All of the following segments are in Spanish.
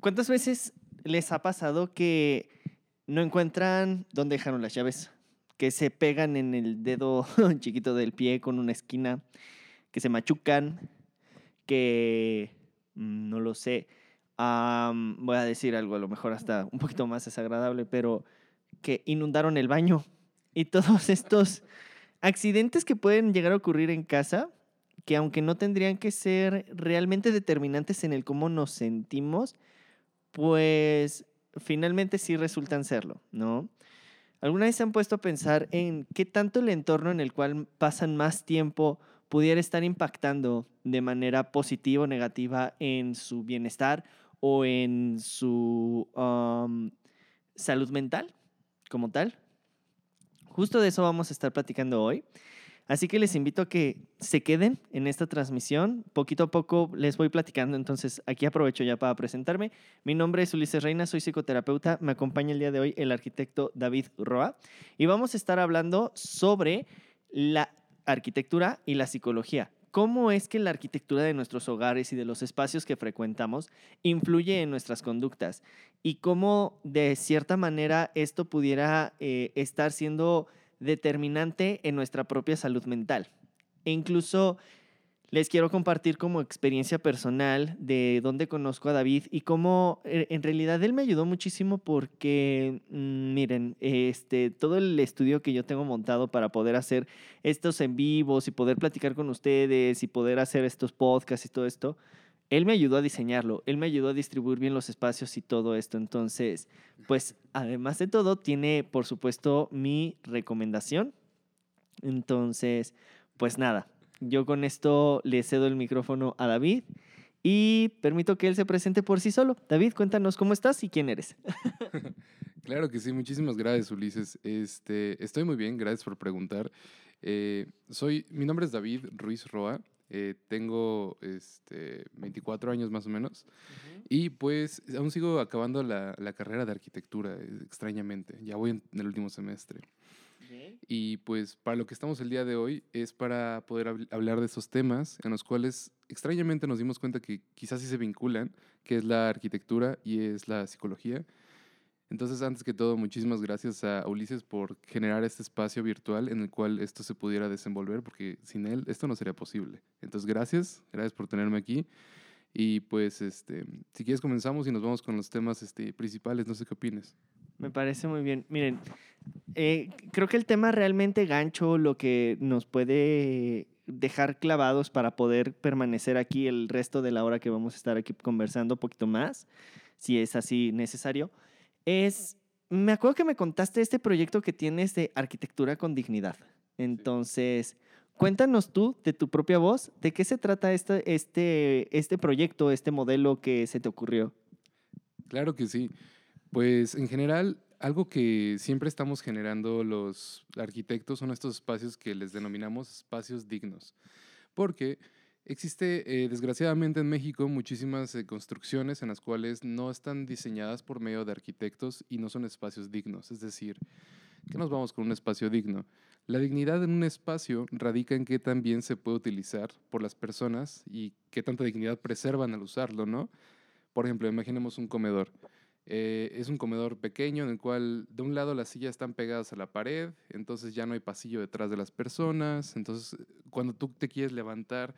¿Cuántas veces les ha pasado que no encuentran dónde dejaron las llaves? Que se pegan en el dedo chiquito del pie con una esquina, que se machucan, que mm, no lo sé. voy a decir algo a lo mejor hasta un poquito más desagradable, pero que inundaron el baño y todos estos accidentes que pueden llegar a ocurrir en casa, que aunque no tendrían que ser realmente determinantes en el cómo nos sentimos, pues finalmente sí resultan serlo, ¿no? ¿Alguna vez se han puesto a pensar en qué tanto el entorno en el cual pasan más tiempo pudiera estar impactando de manera positiva o negativa en su bienestar o en su salud mental como tal? Justo de eso vamos a estar platicando hoy. Así que les invito a que se queden en esta transmisión. Poquito a poco les voy platicando, entonces aquí aprovecho ya para presentarme. Mi nombre es Ulises Reina, soy psicoterapeuta. Me acompaña el día de hoy el arquitecto David Roa y vamos a estar hablando sobre la arquitectura y la psicología. ¿Cómo es que la arquitectura de nuestros hogares y de los espacios que frecuentamos influye en nuestras conductas? Y cómo de cierta manera esto pudiera eh, estar siendo determinante en nuestra propia salud mental. E incluso les quiero compartir como experiencia personal de dónde conozco a David y cómo eh, en realidad él me ayudó muchísimo porque, mm, miren, este, todo el estudio que yo tengo montado para poder hacer estos en vivos y poder platicar con ustedes y poder hacer estos podcasts y todo esto, él me ayudó a diseñarlo, él me ayudó a distribuir bien los espacios y todo esto. Entonces, pues además de todo, tiene por supuesto mi recomendación. Entonces, pues nada, yo con esto le cedo el micrófono a David y permito que él se presente por sí solo. David, cuéntanos cómo estás y quién eres. claro que sí, muchísimas gracias Ulises. Este, estoy muy bien, gracias por preguntar. Eh, soy, mi nombre es David Ruiz Roa. Eh, tengo este, 24 años más o menos. Y pues aún sigo acabando la, la, carrera de arquitectura, extrañamente. Ya voy en, el último semestre. Y pues para lo que estamos el día de hoy es para poder hablar de esos temas en los cuales extrañamente nos dimos cuenta que quizás sí se vinculan, que es la arquitectura y es la psicología. Entonces, antes que todo, muchísimas gracias a Ulises por generar este espacio virtual en el cual esto se pudiera desenvolver, porque sin él esto no sería posible. Entonces, gracias, gracias por tenerme aquí. Y pues, este, si quieres comenzamos y nos vamos con los temas este, principales, no sé qué opines. Me parece muy bien. Miren, eh, creo que el tema realmente gancho, lo que nos puede dejar clavados para poder permanecer aquí el resto de la hora que vamos a estar aquí conversando un poquito más, si es así necesario, es, me acuerdo que me contaste este proyecto que tienes de arquitectura con dignidad. Entonces, cuéntanos tú de tu propia voz, ¿de qué se trata este, este, este proyecto, este modelo que se te ocurrió? Claro que sí. Pues en general, algo que siempre estamos generando los arquitectos son estos espacios que les denominamos espacios dignos. Porque Existe, eh, desgraciadamente en México, muchísimas eh, construcciones en las cuales no están diseñadas por medio de arquitectos y no son espacios dignos. Es decir, ¿qué nos vamos con un espacio digno? La dignidad en un espacio radica en qué también se puede utilizar por las personas y qué tanta dignidad preservan al usarlo, ¿no? Por ejemplo, imaginemos un comedor. Eh, es un comedor pequeño en el cual de un lado las sillas están pegadas a la pared, entonces ya no hay pasillo detrás de las personas, entonces cuando tú te quieres levantar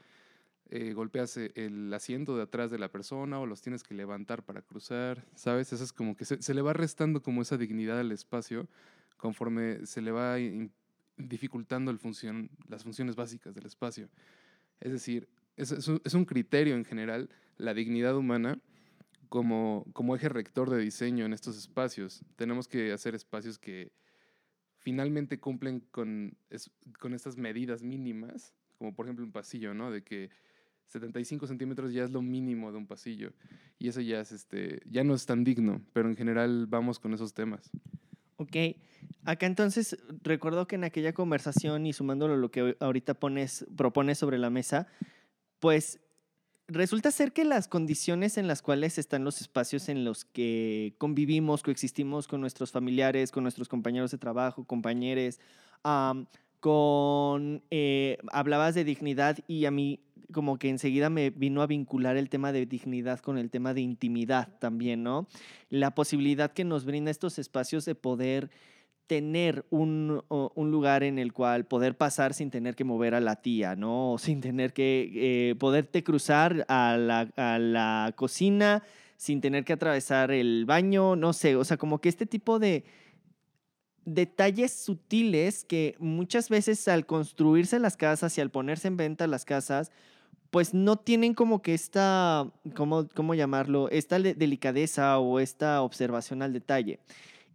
eh, golpeas eh, el asiento de atrás de la persona o los tienes que levantar para cruzar, ¿sabes? Eso es como que se, le va restando como esa dignidad al espacio conforme se le va dificultando el función, las funciones básicas del espacio. Es decir, es, es, un, criterio en general la dignidad humana como, como eje rector de diseño en estos espacios. Tenemos que hacer espacios que finalmente cumplen con, con estas medidas mínimas, como por ejemplo un pasillo, ¿no? De que 75 centímetros ya es lo mínimo de un pasillo. Y eso ya, es este, ya no es tan digno, pero en general vamos con esos temas. Ok, acá entonces recuerdo que en aquella conversación y sumándolo a lo que ahorita pones, propones sobre la mesa, pues resulta ser que las condiciones en las cuales están los espacios en los que convivimos, coexistimos con nuestros familiares, con nuestros compañeros de trabajo, compañeros, con, eh, hablabas de dignidad y a mí como que enseguida me vino a vincular el tema de dignidad con el tema de intimidad también, ¿no? La posibilidad que nos brinda estos espacios de poder tener un, lugar en el cual poder pasar sin tener que mover a la tía, ¿no? O sin tener que eh, poderte cruzar a la, a la cocina sin tener que atravesar el baño, no sé, o sea, como que este tipo de detalles sutiles que muchas veces al construirse las casas y al ponerse en venta las casas, pues no tienen como que esta, ¿cómo, cómo llamarlo? Esta delicadeza o esta observación al detalle.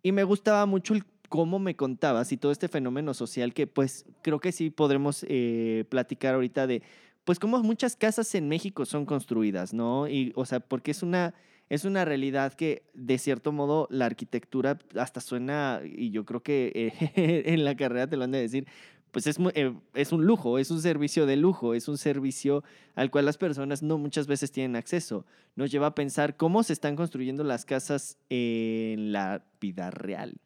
Y me gustaba mucho el cómo me contabas y todo este fenómeno social que pues creo que sí podremos eh, platicar ahorita de pues cómo muchas casas en México son construidas, ¿no? Y o sea, porque es una es una realidad que de cierto modo la arquitectura hasta suena y yo creo que eh, en la carrera te lo han de decir, pues es, eh, es un lujo, es un servicio de lujo, es un servicio al cual las personas no muchas veces tienen acceso. Nos lleva a pensar cómo se están construyendo las casas en la vida real.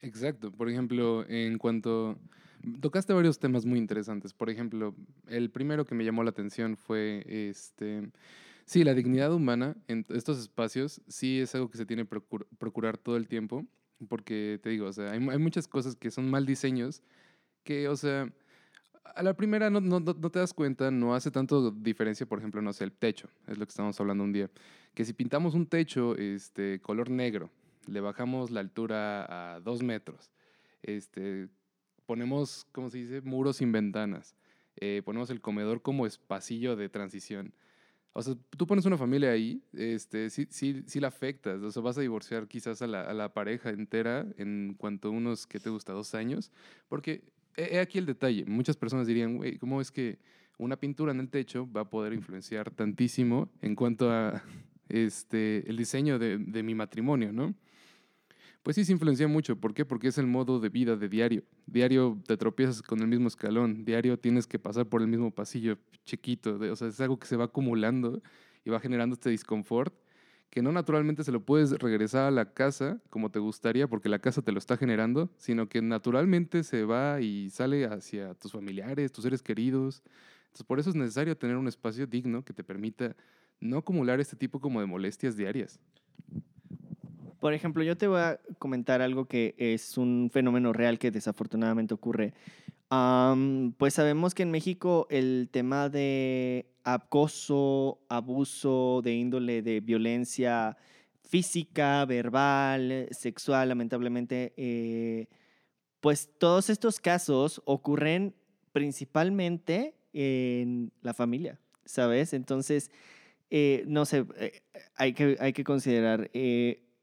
Exacto. Por ejemplo, en cuanto... Tocaste varios temas muy interesantes. Por ejemplo, el primero que me llamó la atención fue este... Sí, la dignidad humana en estos espacios sí es algo que se tiene que procurar todo el tiempo, porque te digo, o sea, hay, muchas cosas que son mal diseños que, o sea, a la primera no, no, no, te das cuenta, no hace tanto diferencia, por ejemplo, no sé, el techo, es lo que estamos hablando un día, que si pintamos un techo este, color negro le bajamos la altura a dos metros, este, ponemos, ¿cómo se dice?, muros sin ventanas, eh, ponemos el comedor como espacio de transición. O sea, tú pones una familia ahí, este, sí, sí, sí la afectas. O sea, vas a divorciar quizás a la, a la pareja entera en cuanto a unos que te gusta dos años. Porque he, aquí el detalle. Muchas personas dirían, güey, ¿cómo es que una pintura en el techo va a poder influenciar tantísimo en cuanto a este, el diseño de, de mi matrimonio, ¿no? Pues sí, se influencia mucho. ¿Por qué? Porque es el modo de vida de diario. Diario te tropiezas con el mismo escalón. Diario tienes que pasar por el mismo pasillo chiquito. o sea, es algo que se va acumulando y va generando este disconfort que no naturalmente se lo puedes regresar a la casa como te gustaría porque la casa te lo está generando, sino que naturalmente se va y sale hacia tus familiares, tus seres queridos. Entonces, por eso es necesario tener un espacio digno que te permita no acumular este tipo como de molestias diarias. Por ejemplo, yo te voy a comentar algo que es un fenómeno real que desafortunadamente ocurre. pues sabemos que en México el tema de acoso, abuso de índole de violencia física, verbal, sexual, lamentablemente, eh, pues todos estos casos ocurren principalmente en la familia, ¿sabes? Entonces, eh, no sé, eh, hay, que, hay que considerar,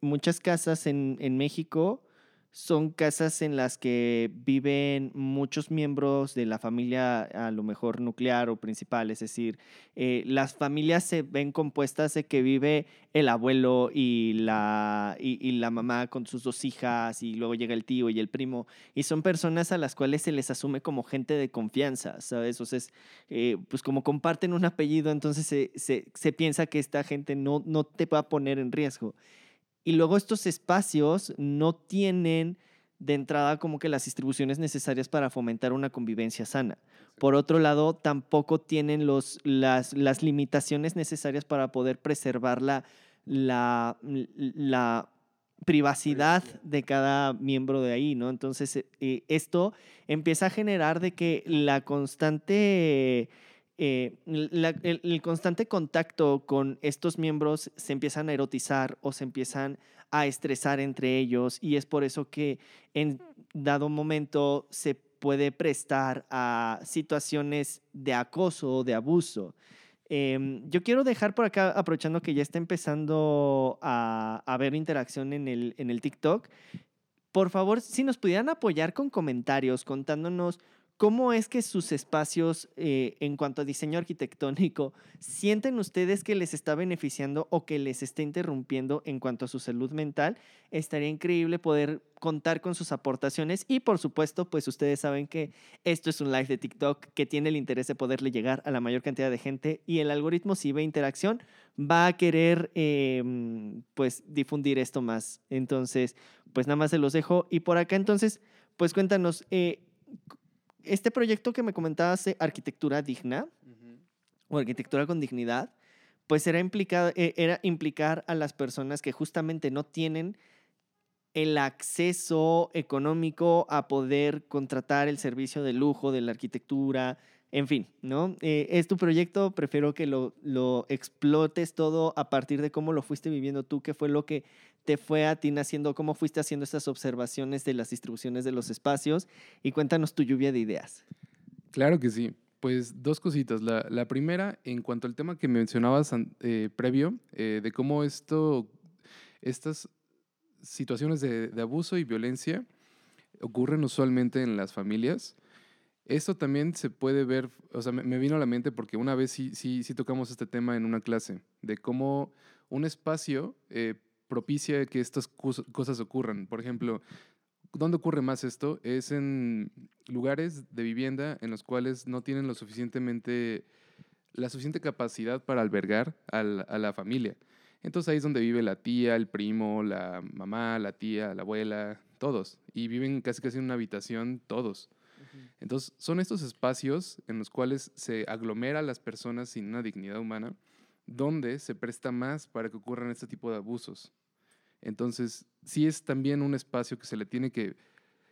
muchas casas en, en México son casas en las que viven muchos miembros de la familia, a lo mejor nuclear o principal, es decir, eh, las familias se ven compuestas de que vive el abuelo y la, y, la mamá con sus dos hijas y luego llega el tío y el primo, y son personas a las cuales se les asume como gente de confianza, ¿sabes? O sea, eh, pues como comparten un apellido, entonces se, se, se piensa que esta gente no, no te va a poner en riesgo. Y luego estos espacios no tienen de entrada como que las distribuciones necesarias para fomentar una convivencia sana. Por otro lado, tampoco tienen los, las, las limitaciones necesarias para poder preservar la, la, la privacidad de cada miembro de ahí, ¿no? Entonces, eh, esto empieza a generar de que la constante eh, el, constante contacto con estos miembros se empiezan a erotizar o se empiezan a estresar entre ellos y es por eso que en dado momento se puede prestar a situaciones de acoso o de abuso. Em, yo quiero dejar por acá, aprovechando que ya está empezando a, haber interacción en el, en el TikTok, por favor, si nos pudieran apoyar con comentarios contándonos ¿Cómo es que sus espacios eh, en cuanto a diseño arquitectónico sienten ustedes que les está beneficiando o que les está interrumpiendo en cuanto a su salud mental? Estaría increíble poder contar con sus aportaciones y por supuesto, pues ustedes saben que esto es un live de TikTok que tiene el interés de poderle llegar a la mayor cantidad de gente y el algoritmo si ve interacción va a querer em, pues difundir esto más. Entonces, pues nada más se los dejo y por acá entonces, pues cuéntanos. Eh, este proyecto que me comentabas de arquitectura digna o arquitectura con dignidad, pues era, implicado, e, era implicar a las personas que justamente no tienen el acceso económico a poder contratar el servicio de lujo de la arquitectura, en fin, ¿no? Eh, es tu proyecto, prefiero que lo, lo, explotes todo a partir de cómo lo fuiste viviendo tú, qué fue lo que te fue a ti naciendo, cómo fuiste haciendo estas observaciones de las distribuciones de los espacios y cuéntanos tu lluvia de ideas. Claro que sí. Pues dos cositas. La, la primera, en cuanto al tema que mencionabas eh, previo, eh, de cómo esto, estas situaciones de, de, abuso y violencia ocurren usualmente en las familias. Esto también se puede ver, o sea, me, vino a la mente porque una vez sí, sí, sí tocamos este tema en una clase, de cómo un espacio eh, propicia que estas cosas ocurran. Por ejemplo, ¿dónde ocurre más esto? Es en lugares de vivienda en los cuales no tienen lo suficientemente, la suficiente capacidad para albergar a la familia. Entonces ahí es donde vive la tía, el primo, la mamá, la tía, la abuela, todos. Y viven casi casi en una habitación todos. Entonces, son estos espacios en los cuales se aglomera a las personas sin una dignidad humana, donde se presta más para que ocurran este tipo de abusos. Entonces, sí es también un espacio que se le tiene que,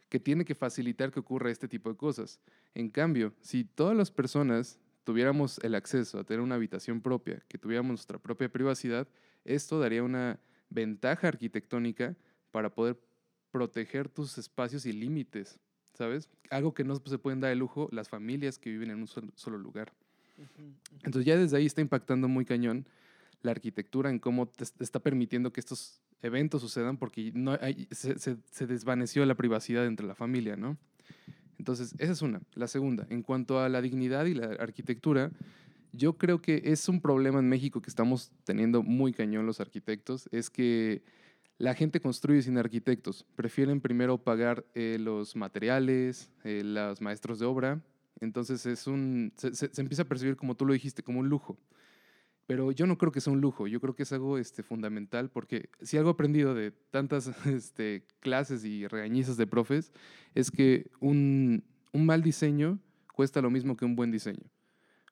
que tiene que facilitar que ocurra este tipo de cosas. En cambio, si todas las personas tuviéramos el acceso a tener una habitación propia, que tuviéramos nuestra propia privacidad, esto daría una ventaja arquitectónica para poder proteger tus espacios y límites ¿sabes? Algo que no se pueden dar de lujo las familias que viven en un solo, lugar. Entonces ya desde ahí está impactando muy cañón la arquitectura en cómo te, está permitiendo que estos eventos sucedan porque no se, se, desvaneció la privacidad entre la familia, ¿no? Entonces, esa es una. La segunda, en cuanto a la dignidad y la arquitectura, yo creo que es un problema en México que estamos teniendo muy cañón los arquitectos, es que la gente construye sin arquitectos. Prefieren primero pagar eh, los materiales, eh, los maestros de obra. Entonces es un, se, empieza a percibir, como tú lo dijiste, como un lujo. Pero yo no creo que sea un lujo, yo creo que es algo este, fundamental, porque si algo aprendido de tantas este, clases y regañizas de profes, es que un, un mal diseño cuesta lo mismo que un buen diseño.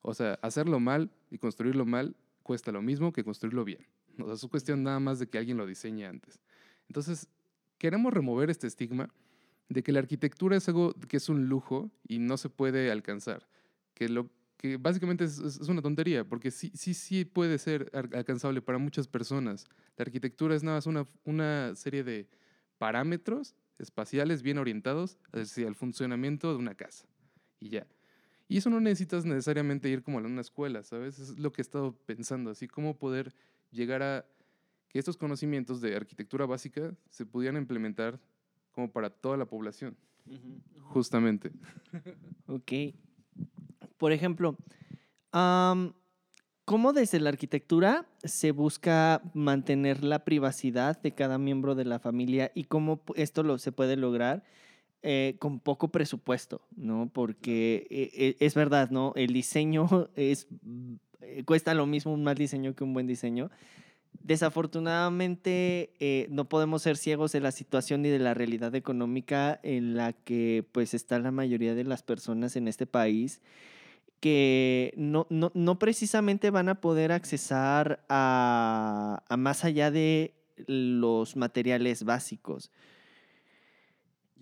O sea, hacerlo mal y construirlo mal cuesta lo mismo que construirlo bien. O sea, es cuestión nada más de que alguien lo diseñe antes. Entonces, queremos remover este estigma de que la arquitectura es algo que es un lujo y no se puede alcanzar. Que lo que básicamente es, una tontería, porque sí, sí, sí puede ser alcanzable para muchas personas. La arquitectura es nada más una, una serie de parámetros espaciales bien orientados hacia el funcionamiento de una casa. Y ya. Y eso no necesitas necesariamente ir como a una escuela, ¿sabes? Es lo que he estado pensando, así como poder llegar a que estos conocimientos de arquitectura básica se pudieran implementar como para toda la población, justamente. Ok. Por ejemplo, ¿cómo desde la arquitectura se busca mantener la privacidad de cada miembro de la familia y cómo esto lo, se puede lograr? Eh, con poco presupuesto, ¿no? Porque eh, eh, es verdad, ¿no? El diseño es eh, cuesta lo mismo un mal diseño que un buen diseño. Desafortunadamente eh, no podemos ser ciegos de la situación ni de la realidad económica en la que pues está la mayoría de las personas en este país que no, no, no precisamente van a poder accesar a, a más allá de los materiales básicos.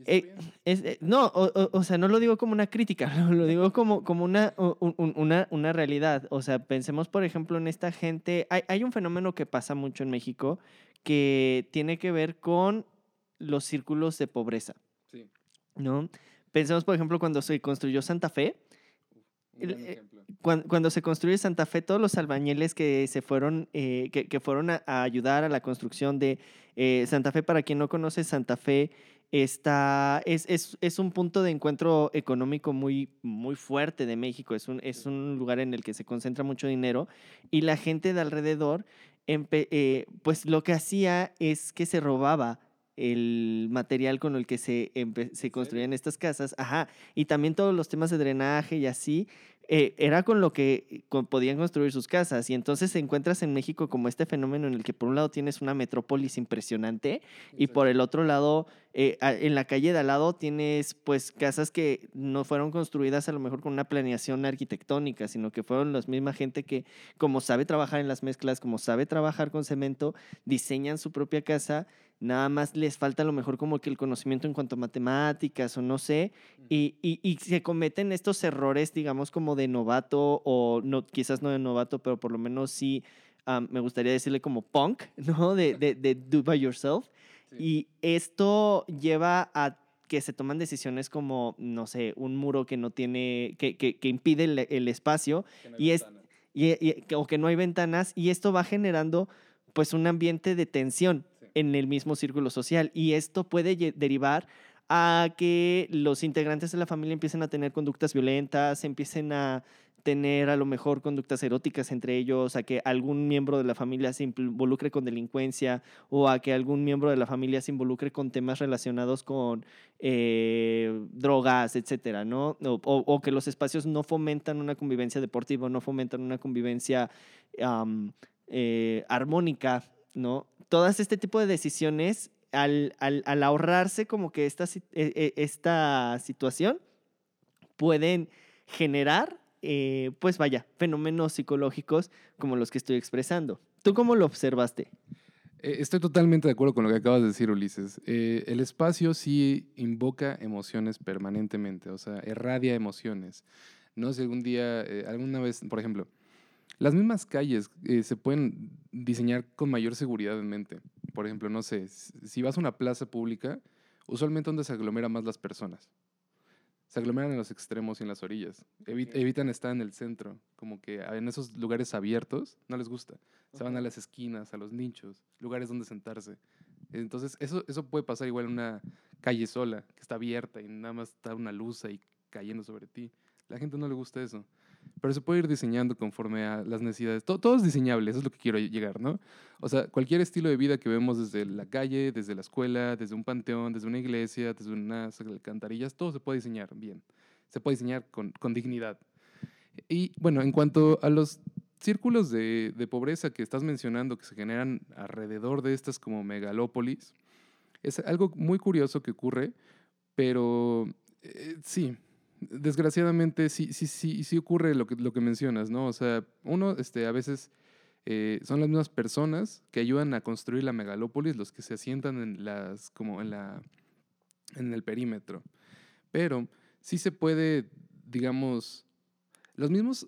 Eh, eh, no, o, sea, no lo digo como una crítica, lo digo como, como una, una, una, realidad. O sea, pensemos, por ejemplo, en esta gente. Hay, hay, un fenómeno que pasa mucho en México que tiene que ver con los círculos de pobreza. Sí. ¿No? Pensemos, por ejemplo, cuando se construyó Santa Fe. Eh, cuando, cuando, se construye Santa Fe, todos los albañiles que se fueron, que, que, fueron a, ayudar a la construcción de Santa Fe, para quien no conoce Santa Fe, está, es, es, es, un punto de encuentro económico muy, muy fuerte de México. Es un, es un lugar en el que se concentra mucho dinero y la gente de alrededor, eh, pues lo que hacía es que se robaba el material con el que se, se construían estas casas, ajá, y también todos los temas de drenaje y así, eh, era con lo que podían construir sus casas. Y entonces encuentras en México como este fenómeno en el que por un lado tienes una metrópolis impresionante y por el otro lado eh, en la calle de al lado tienes pues casas que no fueron construidas a lo mejor con una planeación arquitectónica, sino que fueron la misma gente que como sabe trabajar en las mezclas, como sabe trabajar con cemento, diseñan su propia casa, nada más les falta a lo mejor como que el conocimiento en cuanto a matemáticas o no sé, y, y- y se cometen estos errores, digamos, como de novato o no, quizás no de novato, pero por lo menos sí am, me gustaría decirle como punk, ¿no? De, de, de do by yourself. Y esto lleva a que se toman decisiones como, no sé, un muro que no tiene, que, que, que impide el, el espacio y es- y, y- que- o que no hay ventanas y esto va generando pues un ambiente de tensión. En el mismo círculo social y esto puede derivar a que los integrantes de la familia empiecen a tener conductas violentas, empiecen a tener a lo mejor conductas eróticas entre ellos, a que algún miembro de la familia se involucre con delincuencia o a que algún miembro de la familia se involucre con temas relacionados con eh, drogas, etcétera, ¿no? O, que los espacios no fomentan una convivencia deportiva, no fomentan una convivencia eh, armónica, ¿no? Todas este tipo de decisiones, al, al- ahorrarse como que esta, e- e- esta situación, pueden generar, eh, pues vaya, fenómenos psicológicos como los que estoy expresando. ¿Tú cómo lo observaste? Eh, Estoy totalmente de acuerdo con lo que acabas de decir, Ulises. Eh, el espacio sí invoca emociones permanentemente, o sea, irradia emociones. No sé, algún día, alguna vez, por ejemplo, las mismas calles eh, se pueden diseñar con mayor seguridad en mente. Por ejemplo, no sé, si vas a una plaza pública, usualmente donde se aglomeran más las personas. Se aglomeran en los extremos y en las orillas. Evi-. Evitan estar en el centro, como que en esos lugares abiertos no les gusta. Se van a las esquinas, a los nichos, lugares donde sentarse. Entonces, eso, eso puede pasar igual en una calle sola, que está abierta y nada más está una luz ahí cayendo sobre ti. La gente no le gusta eso. Pero se puede ir diseñando conforme a las necesidades. Todo, todo es diseñable, eso es lo que quiero llegar, ¿no? O sea, cualquier estilo de vida que vemos desde la calle, desde la escuela, desde un panteón, desde una iglesia, desde unas alcantarillas, todo se puede diseñar bien. Se puede diseñar con, con dignidad. Y bueno, en cuanto a los círculos de, de pobreza que estás mencionando que se generan alrededor de estas como megalópolis, es algo muy curioso que ocurre, pero eh, sí, desgraciadamente sí, sí, sí, sí ocurre lo que, lo que mencionas, ¿no? O sea, uno este, a veces eh, son las mismas personas que ayudan a construir la megalópolis, los que se asientan en las, como en la, en el perímetro. Pero sí se puede, digamos, los mismos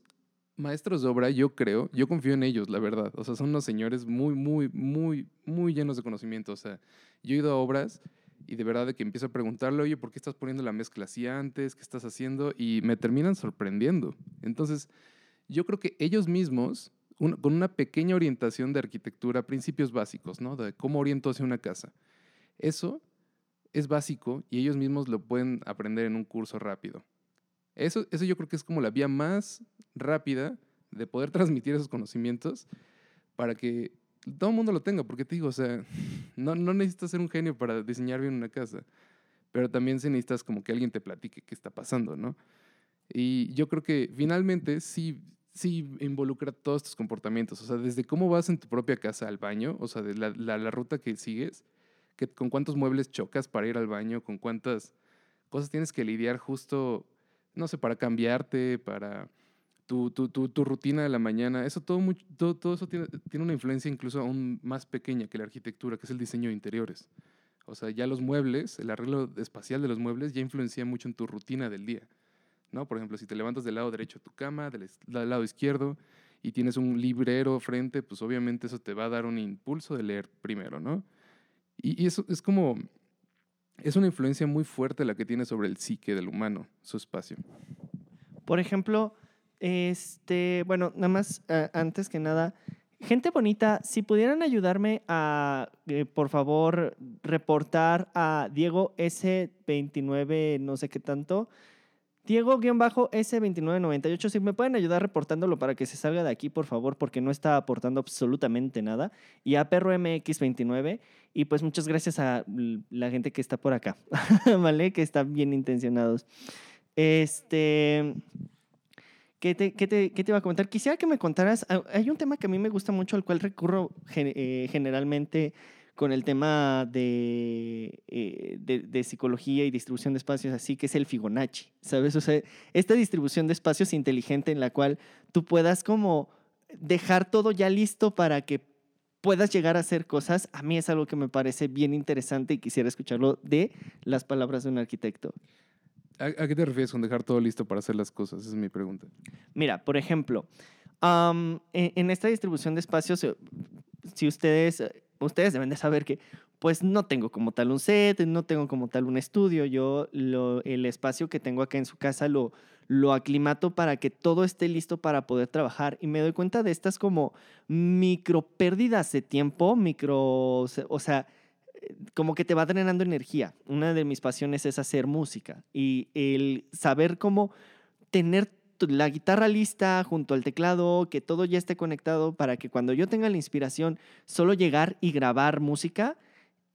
maestros de obra, yo creo, yo confío en ellos, la verdad. O sea, son unos señores muy, muy, muy, muy llenos de conocimiento. O sea, yo he ido a obras y de verdad de que empiezo a preguntarle, oye, ¿por qué estás poniendo la mezcla así antes? ¿Qué estás haciendo? Y me terminan sorprendiendo. Entonces, yo creo que ellos mismos, con una pequeña orientación de arquitectura, principios básicos, ¿no? De cómo oriento hacia una casa. Eso es básico y ellos mismos lo pueden aprender en un curso rápido. Eso, eso yo creo que es como la vía más rápida de poder transmitir esos conocimientos para que todo el mundo lo tenga, porque te digo, o sea, no, no necesitas ser un genio para diseñar bien una casa, pero también se necesitas como que alguien te platique qué está pasando, ¿no? Y yo creo que finalmente sí, sí involucra todos estos comportamientos, o sea, desde cómo vas en tu propia casa al baño, o sea, de la, la, la ruta que sigues, que, con cuántos muebles chocas para ir al baño, con cuántas cosas tienes que lidiar justo, no sé, para cambiarte, para tu, tu, tu, tu rutina de la mañana. Eso todo, much- todo, todo eso tiene, tiene una influencia incluso aún más pequeña que la arquitectura, que es el diseño de interiores. O sea, ya los muebles, el arreglo espacial de los muebles ya influencia mucho en tu rutina del día. ¿no? Por ejemplo, si te levantas del lado derecho de tu cama, del, del lado izquierdo, y tienes un librero frente, pues obviamente eso te va a dar un impulso de leer primero, ¿no? Y, y eso es como, es una influencia muy fuerte la que tiene sobre el psique del humano, su espacio. Por ejemplo, este, bueno, nada más eh, antes que nada, gente bonita, si pudieran ayudarme a, eh, por favor, reportar a Diego S29, no sé qué tanto. Diego-S2998, si me pueden ayudar reportándolo para que se salga de aquí, por favor, porque no está aportando absolutamente nada. Y a Perro MX29, y pues muchas gracias a la gente que está por acá, ¿vale? Que están bien intencionados. Este. ¿Qué te, qué te- qué te iba a comentar? Quisiera que me contaras. ah, Hay un tema que a mí me gusta mucho, al cual recurro eh, generalmente con el tema de, eh, de, de psicología y distribución de espacios así, que es el Fibonacci, ¿sabes? O sea, esta distribución de espacios inteligente en la cual tú puedas como dejar todo ya listo para que puedas llegar a hacer cosas, a mí es algo que me parece bien interesante y quisiera escucharlo de las palabras de un arquitecto. ¿A, a qué te refieres con dejar todo listo para hacer las cosas? Esa es mi pregunta. Mira, por ejemplo, am, en, en esta distribución de espacios, eh, si ustedes, ustedes deben de saber que pues no tengo como tal un set, no tengo como tal un estudio, yo lo, el espacio que tengo acá en su casa lo, lo aclimato para que todo esté listo para poder trabajar y me doy cuenta de estas como micro pérdidas de tiempo, micro, o sea- como que te va drenando energía. Una de mis pasiones es hacer música y el saber cómo tener la guitarra lista junto al teclado, que todo ya esté conectado para que cuando yo tenga la inspiración, solo llegar y grabar música,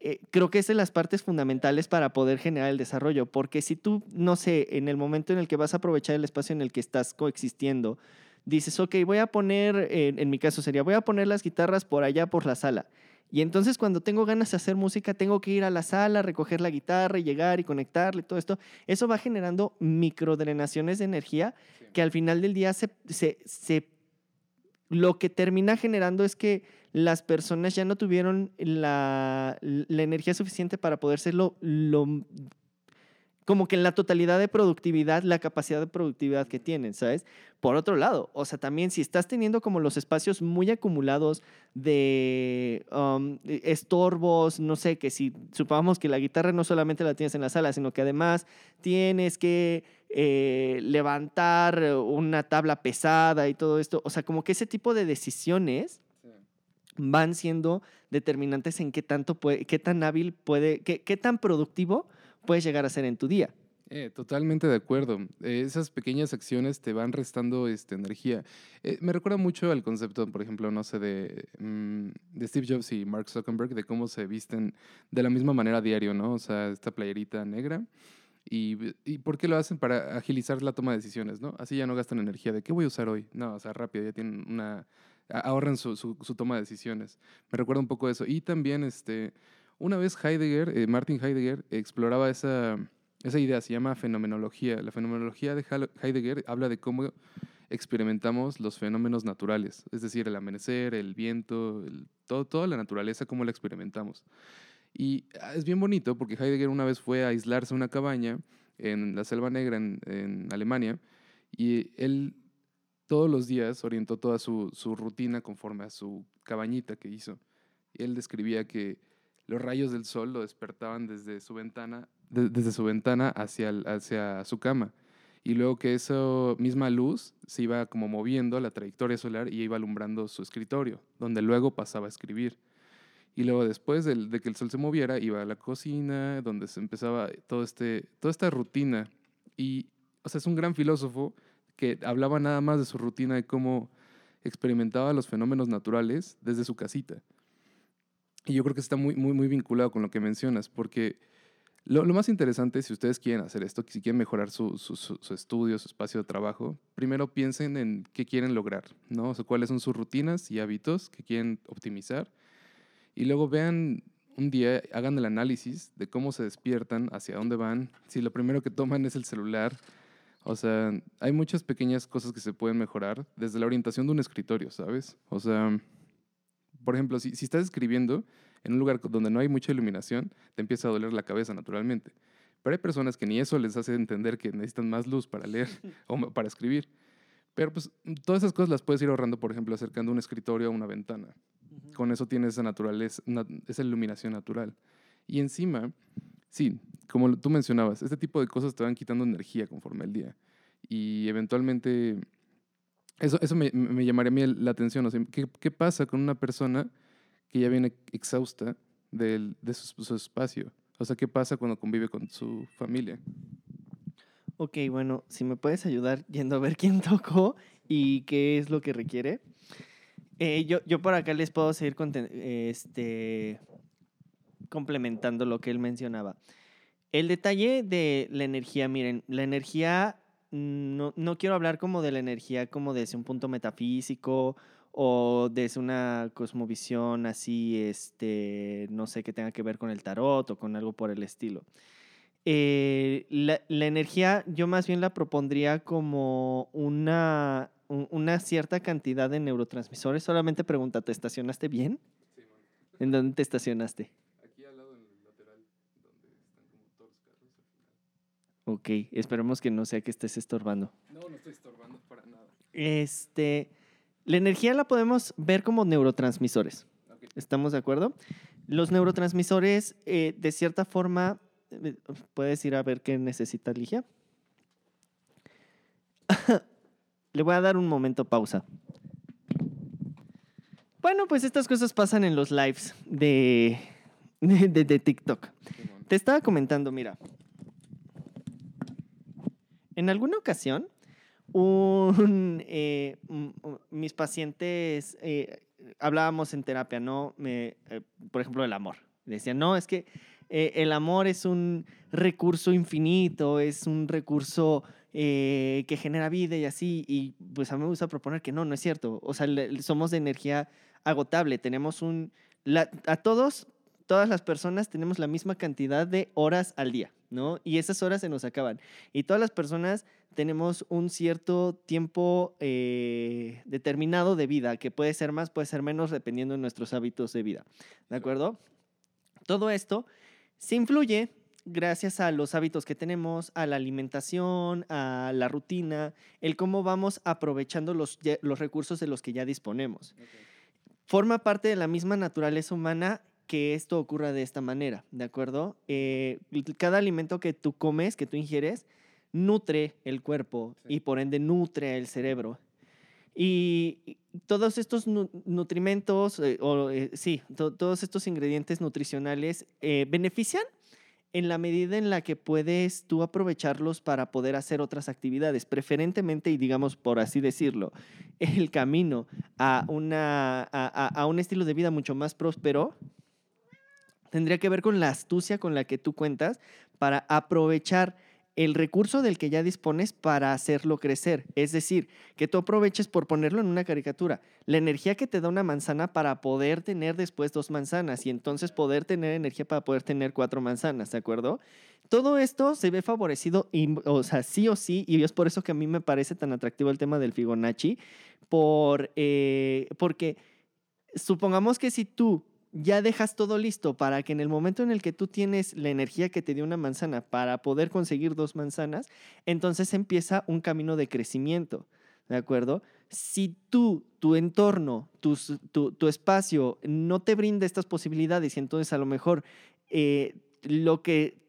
eh, creo que es de las partes fundamentales para poder generar el desarrollo, porque si tú, no sé, en el momento en el que vas a aprovechar el espacio en el que estás coexistiendo, dices, ok, voy a poner, en mi caso sería, voy a poner las guitarras por allá por la sala. Y entonces cuando tengo ganas de hacer música, tengo que ir a la sala, recoger la guitarra y llegar y conectarle, todo esto. Eso va generando microdrenaciones de energía que al final del día se, se, se- lo que termina generando es que las personas ya no tuvieron la, la energía suficiente para poder ser lo, lo- como que en la totalidad de productividad, la capacidad de productividad que tienen, ¿sabes? Por otro lado, o sea, también si estás teniendo como los espacios muy acumulados de um, estorbos, no sé, que si supongamos que la guitarra no solamente la tienes en la sala, sino que además tienes que eh, levantar una tabla pesada y todo esto, o sea, como que ese tipo de decisiones van siendo determinantes en qué tanto puede, qué tan hábil puede, qué, qué tan productivo puedes llegar a ser en tu día. Eh, totalmente de acuerdo. Eh, esas pequeñas acciones te van restando este, energía. Eh, me recuerda mucho al concepto, por ejemplo, no sé, de, mm, de Steve Jobs y Mark Zuckerberg, de cómo se visten de la misma manera a diario, ¿no? O sea, esta playerita negra. Y, ¿Y por qué lo hacen? Para agilizar la toma de decisiones, ¿no? Así ya no gastan energía de qué voy a usar hoy. No, o sea, rápido, ya tienen una... Ahorran su, su, su toma de decisiones. Me recuerda un poco eso. Y también, este, una vez Heidegger, eh, Martin Heidegger, exploraba esa, idea, se llama fenomenología. La fenomenología de Heidegger habla de cómo experimentamos los fenómenos naturales, es decir, el amanecer, el viento, todo, toda la naturaleza, cómo la experimentamos. Y ah, es bien bonito porque Heidegger una vez fue a aislarse a una cabaña en la Selva Negra en, Alemania y él todos los días orientó toda su, rutina conforme a su cabañita que hizo. Él describía que los rayos del sol lo despertaban desde su ventana, de- desde su ventana hacia, hacia su cama. Y luego que esa misma luz se iba como moviendo la trayectoria solar y iba alumbrando su escritorio, donde luego pasaba a escribir. Y luego después de, que el sol se moviera, iba a la cocina, donde se empezaba todo este, toda esta rutina. Y, o sea, es un gran filósofo que hablaba nada más de su rutina, de cómo experimentaba los fenómenos naturales desde su casita. Y yo creo que está muy, muy, muy vinculado con lo que mencionas, porque lo, lo más interesante, si ustedes quieren hacer esto, si quieren mejorar su, su, su- estudio, su espacio de trabajo, primero piensen en qué quieren lograr, ¿no? O sea, cuáles son sus rutinas y hábitos que quieren optimizar. Y luego vean un día, hagan el análisis de cómo se despiertan, hacia dónde van. Si lo primero que toman es el celular, o sea, hay muchas pequeñas cosas que se pueden mejorar desde la orientación de un escritorio, ¿sabes? O sea, por ejemplo, si, si estás escribiendo en un lugar donde no hay mucha iluminación, te empieza a doler la cabeza naturalmente. Pero hay personas que ni eso les hace entender que necesitan más luz para leer o para escribir. Pero pues todas esas cosas las puedes ir ahorrando, por ejemplo, acercando un escritorio a una ventana. Con eso tienes esa naturaleza, na- esa iluminación natural. Y encima, sí, como tú mencionabas, este tipo de cosas te van quitando energía conforme el día. Y eventualmente, eso, eso me, me llamaría a mí la atención. O sea, ¿qué, qué pasa con una persona que ya viene exhausta del- de su, su espacio? O sea, ¿qué pasa cuando convive con su familia? Ok, bueno, si me puedes ayudar yendo a ver quién tocó y qué es lo que requiere. Eh, yo, yo por acá les puedo seguir este, complementando lo que él mencionaba. El detalle de la energía, miren, la energía, no, no quiero hablar como de la energía como desde un punto metafísico o desde una cosmovisión así, este, no sé, que tenga que ver con el tarot o con algo por el estilo. Eh, la, la, energía yo más bien la propondría como una, una cierta cantidad de neurotransmisores. Solamente pregunta, ¿te estacionaste bien? Sí, ¿En dónde te estacionaste? Aquí al lado, en el lateral, donde están como todos los carros al final. Ok, esperemos que no sea que estés estorbando. No, no estoy estorbando para nada. Este, la energía la podemos ver como neurotransmisores. Okay. ¿Estamos de acuerdo? Los neurotransmisores, eh, de cierta forma, eh, puedes ir a ver qué necesita Ligia. Le voy a dar un momento pausa. Bueno, pues estas cosas pasan en los lives de, de TikTok. Te estaba comentando, mira. En alguna ocasión, eh, mis pacientes, eh, hablábamos en terapia, ¿no? Me, eh, por ejemplo, del amor. Decían, no, es que el amor es un recurso infinito, es un recurso que genera vida y así. Y pues a mí me gusta proponer que no, no es cierto. O sea, somos de energía agotable. Tenemos un... La, a todos, todas las personas tenemos la misma cantidad de horas al día, ¿no? Y esas horas se nos acaban. Y todas las personas tenemos un cierto tiempo eh, determinado de vida, que puede ser más, puede ser menos, dependiendo de nuestros hábitos de vida. ¿De acuerdo? Todo esto se influye gracias a los hábitos que tenemos, a la alimentación, a la rutina, el cómo vamos aprovechando los, los recursos de los que ya disponemos. Okay. Forma parte de la misma naturaleza humana que esto ocurra de esta manera, ¿de acuerdo? Eh, cada alimento que tú comes, que tú ingieres, nutre el cuerpo sí. y por ende nutre el cerebro. Y todos estos nu nutrimentos, eh, o eh, sí, to todos estos ingredientes nutricionales benefician en la medida en la que puedes tú aprovecharlos para poder hacer otras actividades, preferentemente, y digamos por así decirlo, el camino a, una, a, a un estilo de vida mucho más próspero tendría que ver con la astucia con la que tú cuentas para aprovechar el recurso del que ya dispones para hacerlo crecer. Es decir, que tú aproveches por ponerlo en una caricatura, la energía que te da una manzana para poder tener después dos manzanas y entonces poder tener energía para poder tener cuatro manzanas, ¿de acuerdo? Todo esto se ve favorecido, o sea, sí o sí, y es por eso que a mí me parece tan atractivo el tema del Fibonacci, por, eh, porque supongamos que si tú ya dejas todo listo para que en el momento en el que tú tienes la energía que te dio una manzana para poder conseguir dos manzanas, entonces empieza un camino de crecimiento, ¿de acuerdo? Si tú, tu entorno, tu, tu, tu espacio no te brinda estas posibilidades y entonces a lo mejor eh, lo que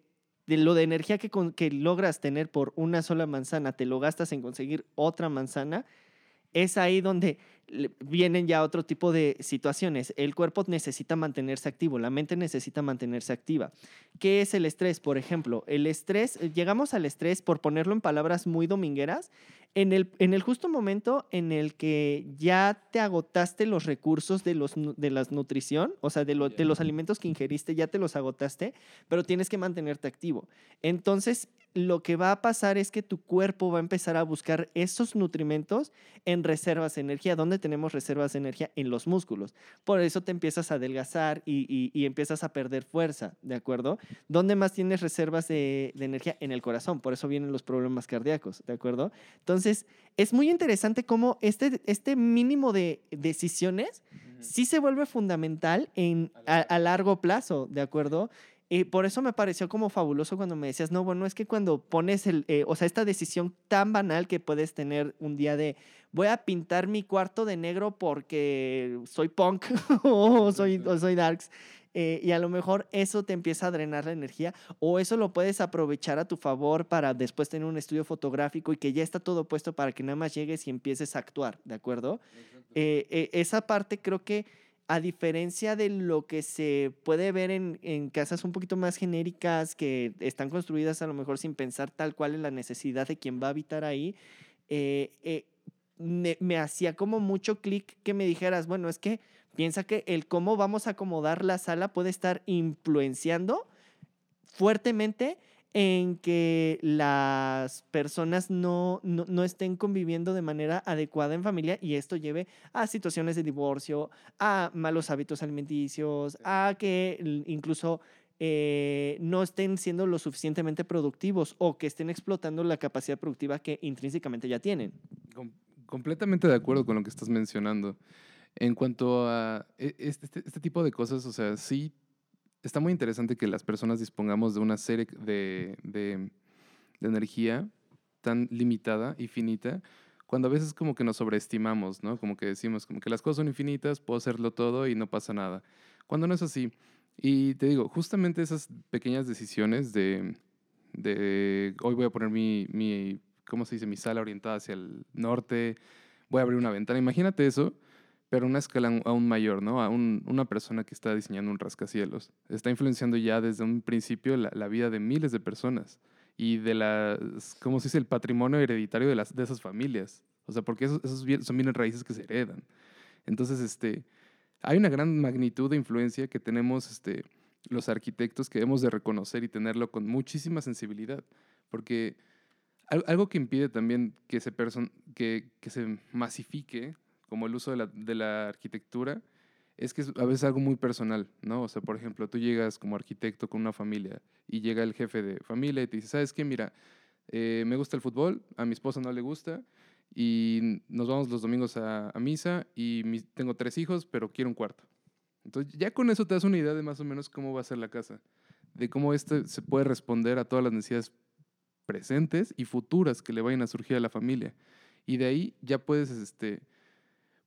de lo de energía que, que logras tener por una sola manzana, te lo gastas en conseguir otra manzana, es ahí donde vienen ya otro tipo de situaciones. El cuerpo necesita mantenerse activo, la mente necesita mantenerse activa. ¿Qué es el estrés? Por ejemplo, el estrés, llegamos al estrés, por ponerlo en palabras muy domingueras, en el, en el justo momento en el que ya te agotaste los recursos de, los, de la nutrición, o sea, de, lo, de los alimentos que ingeriste, ya te los agotaste, pero tienes que mantenerte activo. Entonces, lo que va a pasar es que tu cuerpo va a empezar a buscar esos nutrimentos en reservas de energía. ¿Dónde tenemos reservas de energía? En los músculos. Por eso te empiezas a adelgazar y, y, y empiezas a perder fuerza, ¿de acuerdo? ¿Dónde más tienes reservas de, de, energía? En el corazón. Por eso vienen los problemas cardíacos, ¿de acuerdo? Entonces, es muy interesante cómo este, este mínimo de decisiones uh -huh. sí se vuelve fundamental en, a, a largo plazo, ¿de acuerdo? Y por eso me pareció como fabuloso cuando me decías, no, bueno, es que cuando pones el, eh, o sea, esta decisión tan banal que puedes tener un día de, voy a pintar mi cuarto de negro porque soy punk o, soy, o soy darks. Eh, y a lo mejor eso te empieza a drenar la energía o eso lo puedes aprovechar a tu favor para después tener un estudio fotográfico y que ya está todo puesto para que nada más llegues y empieces a actuar, ¿de acuerdo? Eh, eh, esa parte creo que a diferencia de lo que se puede ver en, en, casas un poquito más genéricas que están construidas a lo mejor sin pensar tal cual en la necesidad de quien va a habitar ahí, eh, eh, me, me, hacía como mucho clic que me dijeras, bueno, es que piensa que el cómo vamos a acomodar la sala puede estar influenciando fuertemente en que las personas no, no, no, estén conviviendo de manera adecuada en familia y esto lleve a situaciones de divorcio, a malos hábitos alimenticios, a que incluso eh, no estén siendo lo suficientemente productivos o que estén explotando la capacidad productiva que intrínsecamente ya tienen. completamente de acuerdo con lo que estás mencionando. En cuanto a e, este, este, este tipo de cosas, o sea, sí está muy interesante que las personas dispongamos de una serie de, de, energía tan limitada y finita, cuando a veces como que nos sobreestimamos, ¿no? Como que decimos, como que las cosas son infinitas, puedo hacerlo todo y no pasa nada. Cuando no es así. Y te digo, justamente esas pequeñas decisiones de, de hoy voy a poner mi, mi, ¿cómo se dice? Mi sala orientada hacia el norte, voy a abrir una ventana. Imagínate eso pero a una escala aún mayor, ¿no? A una persona que está diseñando un rascacielos. Está influenciando ya desde un principio la, vida de miles de personas y de las, ¿cómo se dice? El patrimonio hereditario de, las, de esas familias. O sea, porque esos, esos son bienes raíces que se heredan. Entonces, este, hay una gran magnitud de influencia que tenemos este, los arquitectos que debemos de reconocer y tenerlo con muchísima sensibilidad. Porque algo que impide también que se, que, que se masifique como el uso de la, de la arquitectura, es que es a veces algo muy personal, ¿no? O sea, por ejemplo, tú llegas como arquitecto con una familia y llega el jefe de familia y te dice, ¿sabes qué? Mira, eh, me gusta el fútbol, a mi esposa no le gusta y nos vamos los domingos a, a misa y tengo tres hijos, pero quiero un cuarto. Entonces, ya con eso te das una idea de más o menos cómo va a ser la casa, de cómo esto se puede responder a todas las necesidades presentes y futuras que le vayan a surgir a la familia. Y de ahí ya puedes, este,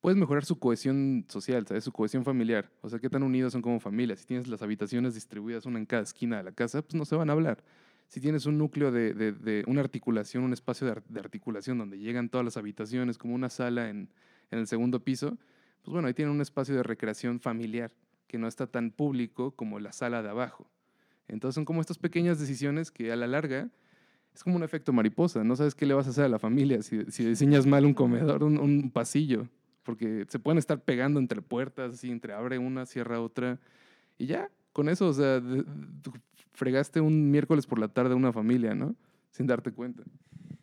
puedes mejorar su cohesión social, ¿sabes? Su cohesión familiar. O sea, qué tan unidos son como familia. Si tienes las habitaciones distribuidas una en cada esquina de la casa, pues no se van a hablar. Si tienes un núcleo de, de, una articulación, un espacio de, articulación donde llegan todas las habitaciones, como una sala en, en el segundo piso, pues bueno, ahí tienen un espacio de recreación familiar que no está tan público como la sala de abajo. Entonces son como estas pequeñas decisiones que a la larga es como un efecto mariposa. No sabes qué le vas a hacer a la familia si, si diseñas mal un comedor, un, un pasillo porque se pueden estar pegando entre puertas, así, entre abre una, cierra otra, y ya, con eso, o sea, fregaste un miércoles por la tarde a una familia, ¿no? Sin darte cuenta.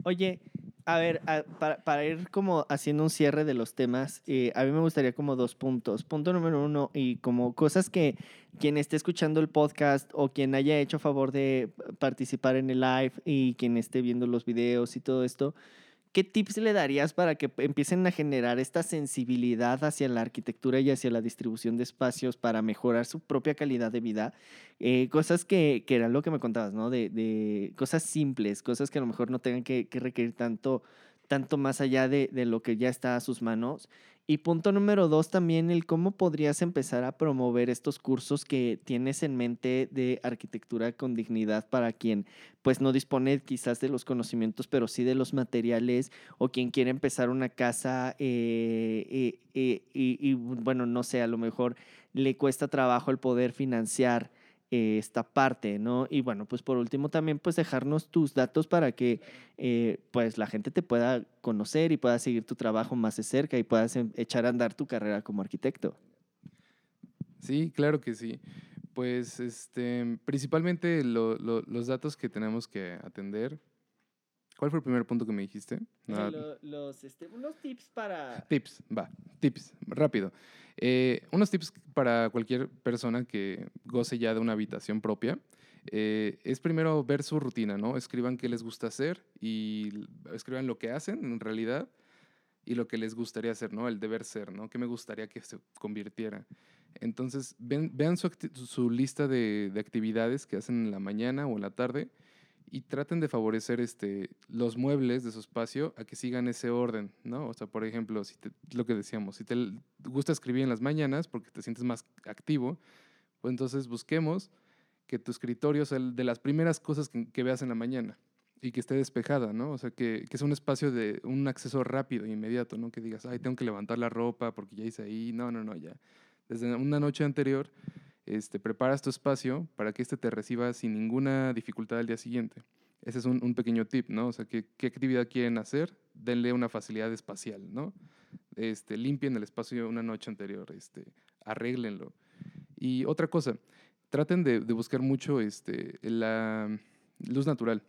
Oye, a ver, para, para, ir como haciendo un cierre de los temas, eh, a mí me gustaría como dos puntos. Punto número uno, y como cosas que quien esté escuchando el podcast o quien haya hecho favor de participar en el live y quien esté viendo los videos y todo esto, ¿Qué tips le darías para que empiecen a generar esta sensibilidad hacia la arquitectura y hacia la distribución de espacios para mejorar su propia calidad de vida? Eh, cosas que, que eran lo que me contabas, ¿no? De, de, cosas simples, cosas que a lo mejor no tengan que, que requerir tanto, tanto más allá de, de, lo que ya está a sus manos y punto número dos también, el cómo podrías empezar a promover estos cursos que tienes en mente de arquitectura con dignidad para quien pues no dispone quizás de los conocimientos, pero sí de los materiales o quien quiere empezar una casa eh, eh, eh, y, y, bueno, no sé, a lo mejor le cuesta trabajo el poder financiar eh, esta parte, ¿no? Y bueno, pues por último también pues dejarnos tus datos para que eh, pues la gente te pueda conocer y pueda seguir tu trabajo más de cerca y puedas em, echar a andar tu carrera como arquitecto. Sí, claro que sí. Pues este, principalmente los datos que tenemos que atender ¿Cuál fue el primer punto que me dijiste? Eh, los, este, unos tips para... Tips, va, tips, rápido. Eh, unos tips para cualquier persona que goce ya de una habitación propia. Eh, es primero ver su rutina, ¿no? Escriban qué les gusta hacer y escriban lo que hacen en realidad y lo que les gustaría hacer, ¿no? El deber ser, ¿no? ¿Qué me gustaría que se convirtiera? Entonces, vean su, su lista de, de, actividades que hacen en la mañana o en la tarde y traten de favorecer este, los muebles de su espacio a que sigan ese orden, ¿no? O sea, por ejemplo, si lo que decíamos, si te gusta escribir en las mañanas porque te sientes más activo, pues entonces busquemos que tu escritorio sea de las primeras cosas que, veas en la mañana y que esté despejada, ¿no? O sea, que, que sea un espacio de un acceso rápido e inmediato, ¿no? Que digas, ay, tengo que levantar la ropa porque ya hice ahí. No, no, no, ya. Desde una noche anterior este, preparas tu espacio para que éste te reciba sin ninguna dificultad al día siguiente. Ese es un, pequeño tip, ¿no? O sea, ¿qué, ¿qué, actividad quieren hacer? Denle una facilidad espacial, ¿no? Este, limpien el espacio una noche anterior, este, arréglenlo. Y otra cosa, traten de, buscar mucho este, la, luz natural.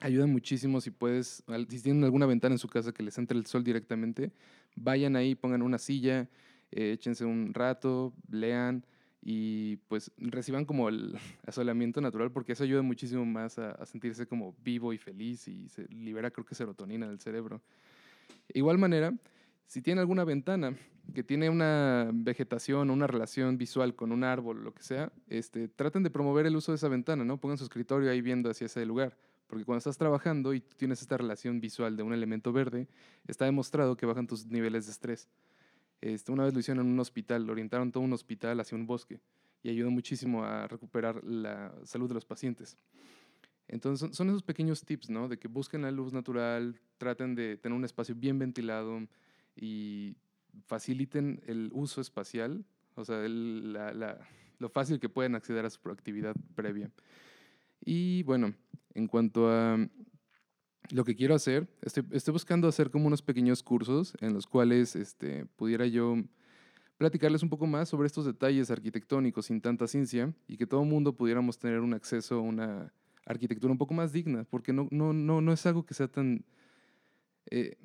Ayuda muchísimo si puedes, si tienen alguna ventana en su casa que les entre el sol directamente, vayan ahí, pongan una silla, eh, échense un rato, lean y pues reciban como el asolamiento natural porque eso ayuda muchísimo más a, sentirse como vivo y feliz y se libera creo que serotonina del cerebro. Igual manera, si tienen alguna ventana que tiene una vegetación una relación visual con un árbol, lo que sea, este, traten de promover el uso de esa ventana, ¿no? Pongan su escritorio ahí viendo hacia ese lugar. Porque cuando estás trabajando y tienes esta relación visual de un elemento verde, está demostrado que bajan tus niveles de estrés. Este, una vez lo hicieron en un hospital, orientaron todo un hospital hacia un bosque y ayudó muchísimo a recuperar la salud de los pacientes. Entonces son, esos pequeños tips, ¿no? De que busquen la luz natural, traten de tener un espacio bien ventilado y faciliten el uso espacial, o sea, el- la- la- lo fácil que pueden acceder a su actividad previa. Y bueno, en cuanto a lo que quiero hacer, estoy, estoy buscando hacer como unos pequeños cursos en los cuales este, pudiera yo platicarles un poco más sobre estos detalles arquitectónicos sin tanta ciencia y que todo el mundo pudiéramos tener un acceso a una arquitectura un poco más digna, porque no, no, no, no es algo que sea tan... eh,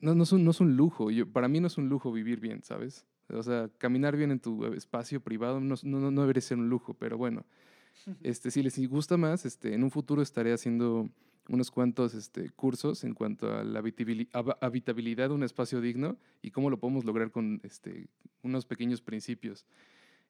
no, no, es un, no es un lujo, yo, para mí no es un lujo vivir bien, ¿sabes? O sea, caminar bien en tu espacio privado no, es- no, no- no debería ser un lujo, pero bueno, este, si les gusta más, este, en un futuro estaré haciendo unos cuantos este, cursos en cuanto a la habitabilidad de un espacio digno y cómo lo podemos lograr con este, unos pequeños principios.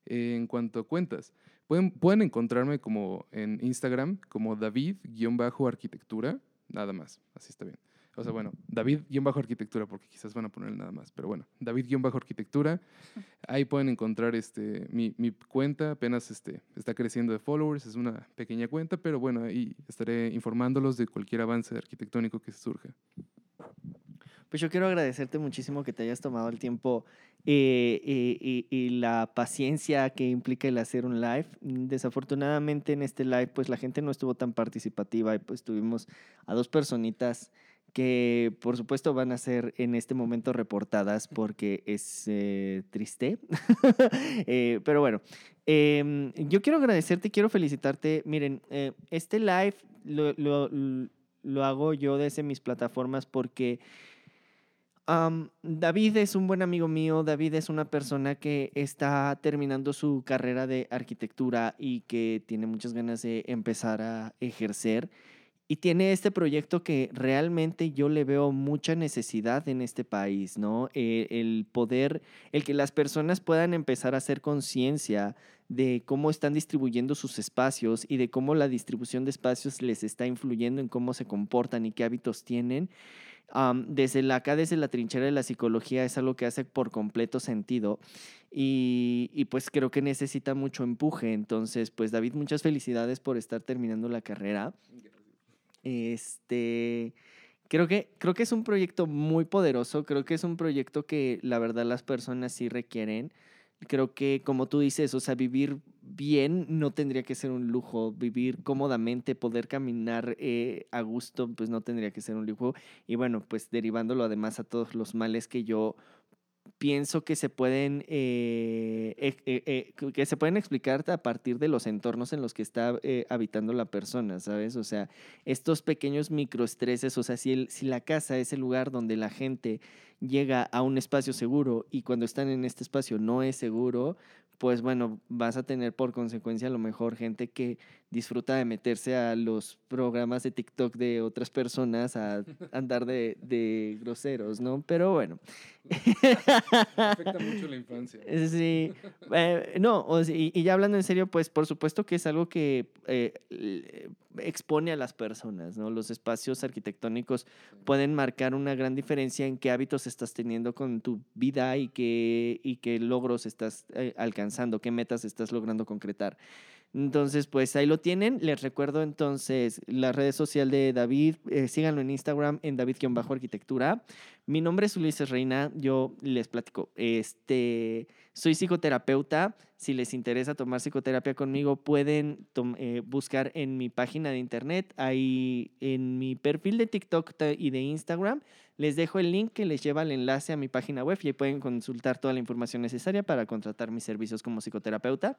En cuanto a cuentas, pueden, pueden encontrarme como en Instagram como David-arquitectura, nada más, así está bien. O sea, bueno, David-arquitectura, porque quizás van a poner nada más, pero bueno, David-arquitectura. Ahí pueden encontrar este, mi, mi cuenta, apenas este, está creciendo de followers, es una pequeña cuenta, pero bueno, ahí estaré informándolos de cualquier avance arquitectónico que surja. Pues yo quiero agradecerte muchísimo que te hayas tomado el tiempo eh, eh, y, y la paciencia que implica el hacer un live. Desafortunadamente en este live pues la gente no estuvo tan participativa y pues tuvimos a dos personitas que por supuesto van a ser en este momento reportadas porque es eh, triste. Eh, pero bueno, em, yo quiero agradecerte, quiero felicitarte. Miren, eh, este live lo, lo- lo hago yo desde mis plataformas porque David es un buen amigo mío. David es una persona que está terminando su carrera de arquitectura y que tiene muchas ganas de empezar a ejercer. Y tiene este proyecto que realmente yo le veo mucha necesidad en este país, ¿no? Eh, el poder, el que las personas puedan empezar a hacer conciencia de cómo están distribuyendo sus espacios y de cómo la distribución de espacios les está influyendo en cómo se comportan y qué hábitos tienen desde la, acá, desde la trinchera de la psicología, es algo que hace por completo sentido. Y, y pues creo que necesita mucho empuje. Entonces, pues David, muchas felicidades por estar terminando la carrera. Este, creo que, creo que es un proyecto muy poderoso. Creo que es un proyecto que la verdad las personas sí requieren. Creo que, como tú dices, o sea, vivir bien no tendría que ser un lujo. Vivir cómodamente, poder caminar eh, a gusto, pues no tendría que ser un lujo. Y bueno, pues derivándolo además a todos los males que yo pienso que se pueden eh, eh, eh, que se pueden explicar a partir de los entornos en los que está habitando la persona, ¿sabes? O sea, estos pequeños microestreses, o sea, si, el- si la casa es el lugar donde la gente llega a un espacio seguro y cuando están en este espacio no es seguro, pues bueno, vas a tener por consecuencia a lo mejor gente que disfruta de meterse a los programas de TikTok de otras personas a andar de, de groseros, ¿no? Pero bueno. Afecta mucho la infancia. Sí, eh, no, y, y ya hablando en serio, pues por supuesto que es algo que eh, expone a las personas, ¿no? Los espacios arquitectónicos pueden marcar una gran diferencia en qué hábitos estás teniendo con tu vida y qué, y qué logros estás eh, alcanzando, qué metas estás logrando concretar. Entonces, pues ahí lo tienen. Les recuerdo entonces la red social de David. eh, síganlo en Instagram en David-arquitectura. Mi nombre es Ulises Reina, yo les platico. Este, soy psicoterapeuta. Si les interesa tomar psicoterapia conmigo, pueden eh, buscar en mi página de internet, ahí en mi perfil de TikTok y de Instagram. Les dejo el link que les lleva al enlace a mi página web y ahí pueden consultar toda la información necesaria para contratar mis servicios como psicoterapeuta.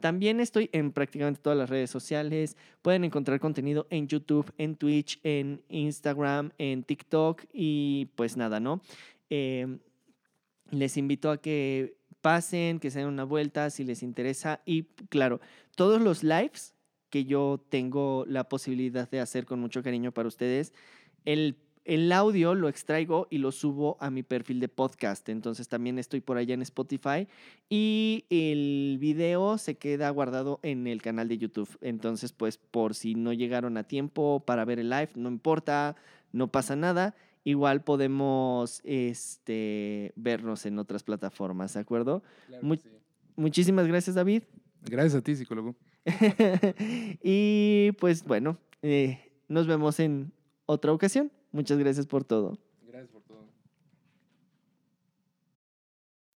También estoy en prácticamente todas las redes sociales. Pueden encontrar contenido en YouTube, en Twitch, en Instagram, en TikTok y pues nada, ¿no? Em, les invito a que pasen, que se den una vuelta si les interesa. Y claro, todos los lives que yo tengo la posibilidad de hacer con mucho cariño para ustedes, el, el audio lo extraigo y lo subo a mi perfil de podcast. Entonces también estoy por allá en Spotify y el video se queda guardado en el canal de YouTube. Entonces, pues por si no llegaron a tiempo para ver el live, no importa, no pasa nada igual podemos este, vernos en otras plataformas, ¿de acuerdo? Muchísimas gracias, David. Gracias a ti, psicólogo. y pues bueno, eh, nos vemos en otra ocasión. Muchas gracias por todo.